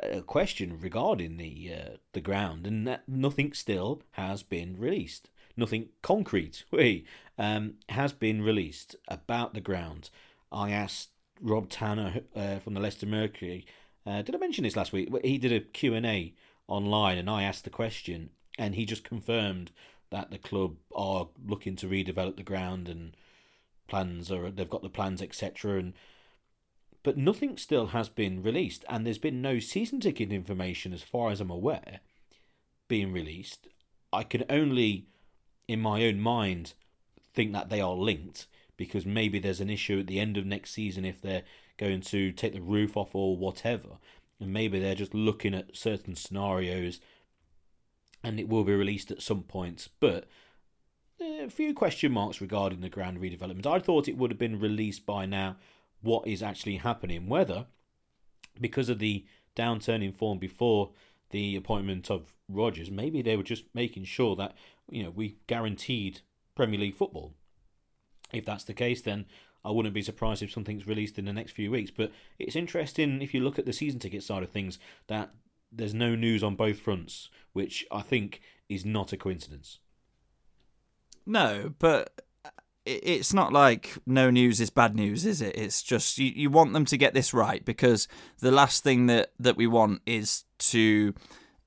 a question regarding the uh, the ground, and that nothing still has been released. Nothing concrete, we um, has been released about the ground. I asked Rob Tanner uh, from the Leicester Mercury. Uh, did I mention this last week? He did a Q and A online, and I asked the question, and he just confirmed that the club are looking to redevelop the ground and plans are they've got the plans etc. And but nothing still has been released, and there's been no season ticket information as far as I'm aware being released. I can only, in my own mind, think that they are linked because maybe there's an issue at the end of next season if they're going to take the roof off or whatever. And maybe they're just looking at certain scenarios and it will be released at some point. But eh, a few question marks regarding the ground redevelopment. I thought it would have been released by now. What is actually happening? Whether because of the downturn in form before the appointment of Rodgers, maybe they were just making sure that you know we guaranteed Premier League football. If that's the case, then I wouldn't be surprised if something's released in the next few weeks. But it's interesting if you look at the season ticket side of things that there's no news on both fronts, which I think is not a coincidence. No, but it's not like no news is bad news, is it? It's just you, you want them to get this right because the last thing that, that we want is to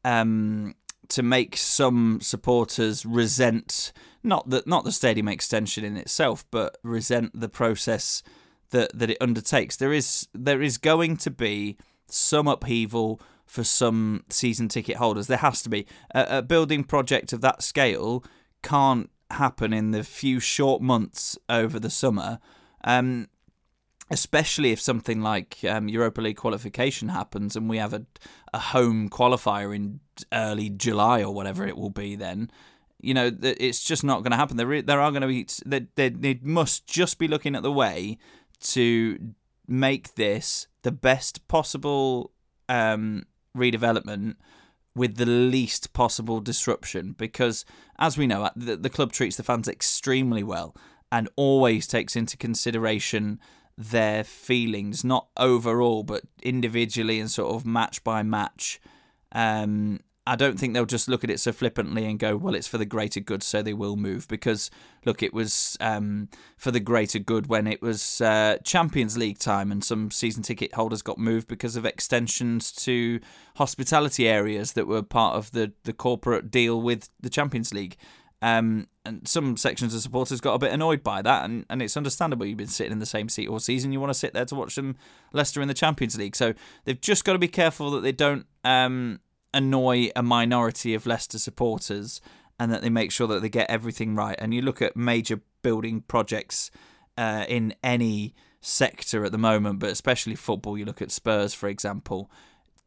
um, to make some supporters resent not the not the stadium extension in itself, but resent the process that that it undertakes. There is there is going to be some upheaval for some season ticket holders. There has to be a, a building project of that scale can't happen in the few short months over the summer. Um, especially if something like um, Europa League qualification happens and we have a, a home qualifier in early July or whatever it will be then you know it's just not going to happen. There there are going to be they, they, they must just be looking at the way to make this the best possible um, redevelopment with the least possible disruption because as we know the, the club treats the fans extremely well and always takes into consideration their feelings not overall but individually and sort of match by match um, I don't think they'll just look at it so flippantly and go, well, it's for the greater good, so they will move. Because, look, it was um, for the greater good when it was uh, Champions League time and some season ticket holders got moved because of extensions to hospitality areas that were part of the, the corporate deal with the Champions League. Um, and some sections of supporters got a bit annoyed by that, and, and it's understandable. You've been sitting in the same seat all season. You want to sit there to watch them Leicester in the Champions League. So they've just got to be careful that they don't. Um, annoy a minority of Leicester supporters and that they make sure that they get everything right. And you look at major building projects uh, in any sector at the moment, but especially football, you look at Spurs, for example.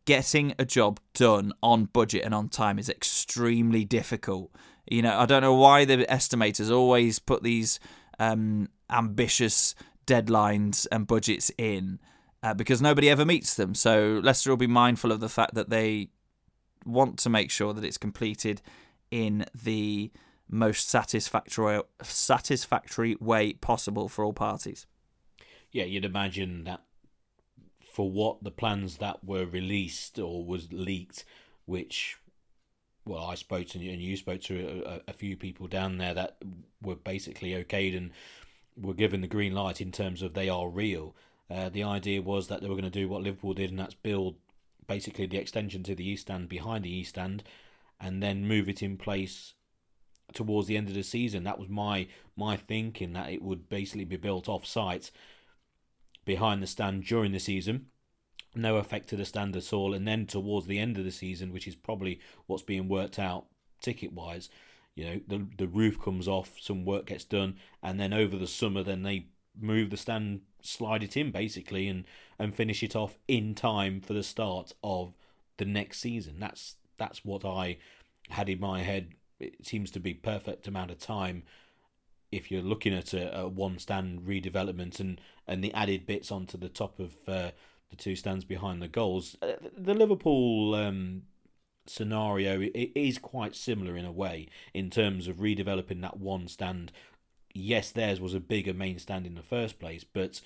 Getting a job done on budget and on time is extremely difficult. You know, I don't know why the estimators always put these um, ambitious deadlines and budgets in. Uh, because nobody ever meets them. So Leicester will be mindful of the fact that they want to make sure that it's completed in the most satisfactory satisfactory way possible for all parties. Yeah, you'd imagine that for what the plans that were released or was leaked, which well, I spoke to and you spoke to a, a few people down there that were basically okayed and were given the green light in terms of they are real. Uh, the idea was that they were going to do what Liverpool did, and that's build basically the extension to the east End behind the east End, and then move it in place towards the end of the season. That was my my thinking that it would basically be built off site behind the stand during the season. No effect to the stand at all, and then towards the end of the season, which is probably what's being worked out ticket wise, you know, the the roof comes off, some work gets done, and then over the summer, then they move the stand slide it in basically and and finish it off in time for the start of the next season. That's that's what I had in my head. It seems to be perfect amount of time if you're looking at a, a one stand redevelopment and and the added bits onto the top of uh, the two stands behind the goals. Uh, the Liverpool um, scenario is quite similar in a way in terms of redeveloping that one stand yes, theirs was a bigger main stand in the first place, but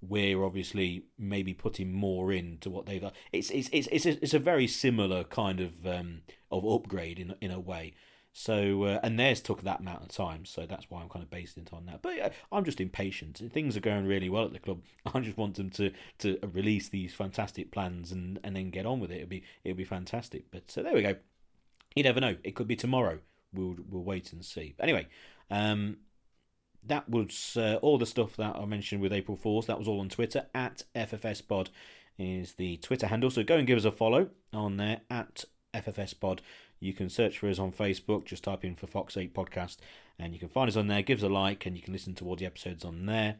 we're obviously maybe putting more into what they've. It's it's it's it's a, it's a very similar kind of um, of upgrade in in a way. So uh, and theirs took that amount of time, so that's why I'm kind of basing it on that. But uh, I'm just impatient. Things are going really well at the club. I just want them to to release these fantastic plans and and then get on with it. It'll be it'll be fantastic. But so there we go. You never know. It could be tomorrow. We'll we'll wait and see. Anyway, um, that was uh, all the stuff that I mentioned with April Fools. That was all on Twitter at FFSPod is the Twitter handle. So go and give us a follow on there at FFSPod. You can search for us on Facebook. Just type in for Fox 8 Podcast, and you can find us on there. Give us a like, and you can listen to all the episodes on there.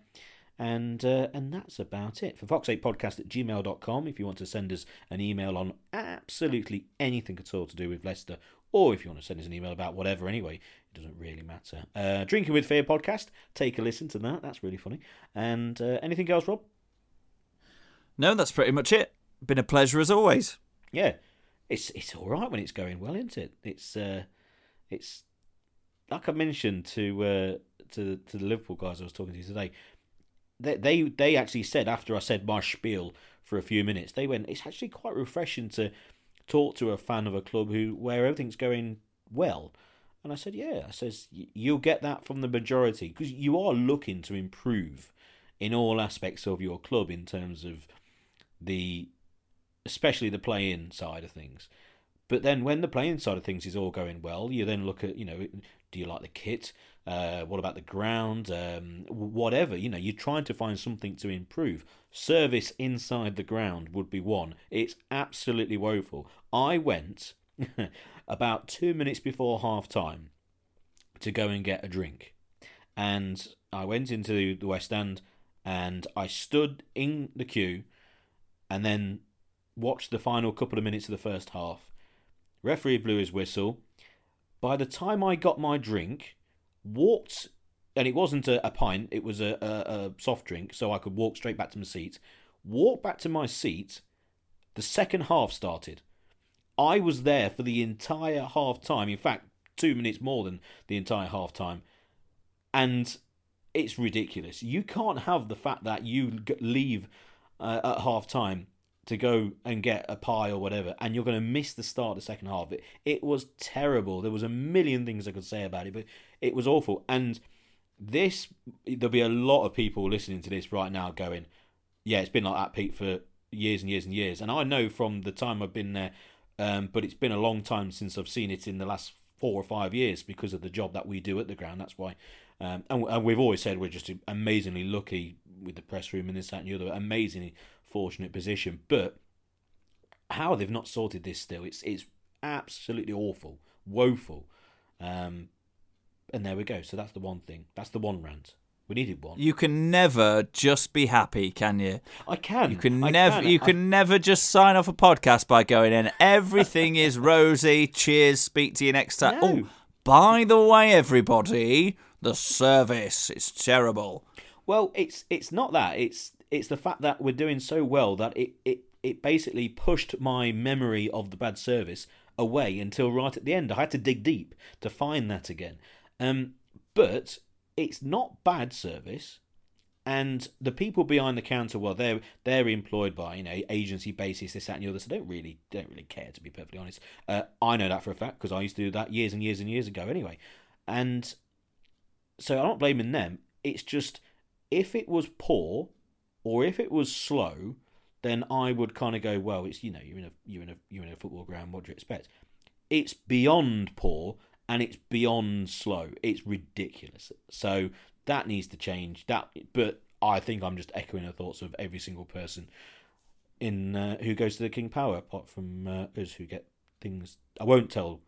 And uh, and that's about it for fox8podcast at gmail.com. If you want to send us an email on absolutely anything at all to do with Leicester, or if you want to send us an email about whatever anyway, it doesn't really matter. Uh, Drinking with Fear podcast, take a listen to that. That's really funny. And uh, anything else, Rob? No, that's pretty much it. Been a pleasure as always. Yeah, it's it's all right when it's going well, isn't it? It's uh, it's like I mentioned to uh, to to the Liverpool guys I was talking to today. They, they they actually said after I said my spiel for a few minutes, they went. It's actually quite refreshing to talk to a fan of a club who where everything's going well. And I said, yeah. I says you'll get that from the majority because you are looking to improve in all aspects of your club in terms of the especially the playing side of things. But then when the playing side of things is all going well, you then look at, you know, do you like the kit? Uh, what about the ground? Um, whatever, you know, you're trying to find something to improve. Service inside the ground would be one. It's absolutely woeful. I went about two minutes before half time to go and get a drink. And I went into the West End and I stood in the queue and then watched the final couple of minutes of the first half. Referee blew his whistle. By the time I got my drink, walked, and it wasn't a, a pint, it was a, a, a soft drink, so I could walk straight back to my seat. Walked back to my seat, the second half started. I was there for the entire half time. In fact, two minutes more than the entire half time. And it's ridiculous. You can't have the fact that you leave uh, at half time to go and get a pie or whatever, and you're going to miss the start of the second half. It, it was terrible. There was a million things I could say about it, but it was awful. And this, there'll be a lot of people listening to this right now going, yeah, it's been like that, Pete, for years and years and years. And I know from the time I've been there, um, but it's been a long time since I've seen it in the last four or five years because of the job that we do at the ground. That's why. Um, and, and, we've always said we're just amazingly lucky with the press room and this, that, and the other. Amazingly fortunate position. But how they've not sorted this still, it's it's absolutely awful, woeful. Um, and there we go. So that's the one thing. That's the one rant. We needed one. You can never just be happy, can you? I can. You can I never. Can. You can I... never just sign off a podcast by going in. Everything is rosy. Cheers. Speak to you next time. No. Oh, by the way, everybody, the service is terrible. Well, it's it's not that. It's it's the fact that we're doing so well that it, it, it basically pushed my memory of the bad service away until right at the end. I had to dig deep to find that again. Um, but it's not bad service. And the people behind the counter, well, they're they're employed by you know agency basis, this that and the other. So don't really don't really care to be perfectly honest. Uh, I know that for a fact because I used to do that years and years and years ago anyway. And so I'm not blaming them. It's just if it was poor, or if it was slow, then I would kind of go, well, it's you know you're in a you're in a you're in a football ground. What do you expect? It's beyond poor and it's beyond slow. It's ridiculous. So that needs to change. That, but I think I'm just echoing the thoughts of every single person in uh, who goes to the King Power, apart from uh, us who get things. I won't tell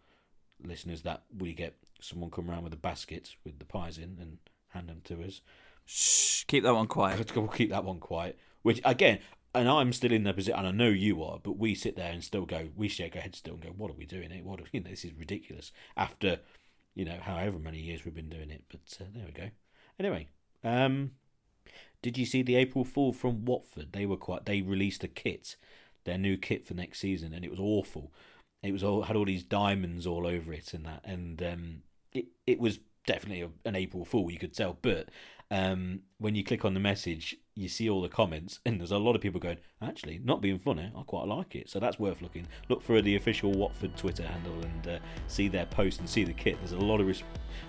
listeners that we get someone come around with a basket with the pies in and hand them to us. Shh, keep that one quiet. We'll keep that one quiet. Which again, and I'm still in the position, and I know you are, but we sit there and still go, we shake our heads still and go, what are we doing? It, what are, you know, this is ridiculous. After, you know, however many years we've been doing it, but uh, there we go. Anyway, um, did you see the April Fool from Watford? They were quite. They released a kit, their new kit for next season, and it was awful. It was all had all these diamonds all over it and that, and um, it it was definitely an April Fool. You could tell, but um, when you click on the message, you see all the comments, and there's a lot of people going, actually, not being funny, I quite like it. So that's worth looking. Look for the official Watford Twitter handle and uh, see their post and see the kit. There's a lot of res-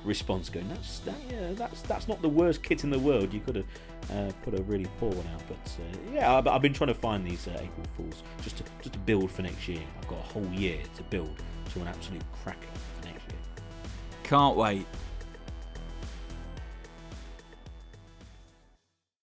response going, that's that, yeah, that's that's not the worst kit in the world. You could have uh, put a really poor one out, but uh, yeah, I've, I've, been trying to find these uh, April Fools just to just to build for next year. I've got a whole year to build to an absolute cracker for next year. Can't wait.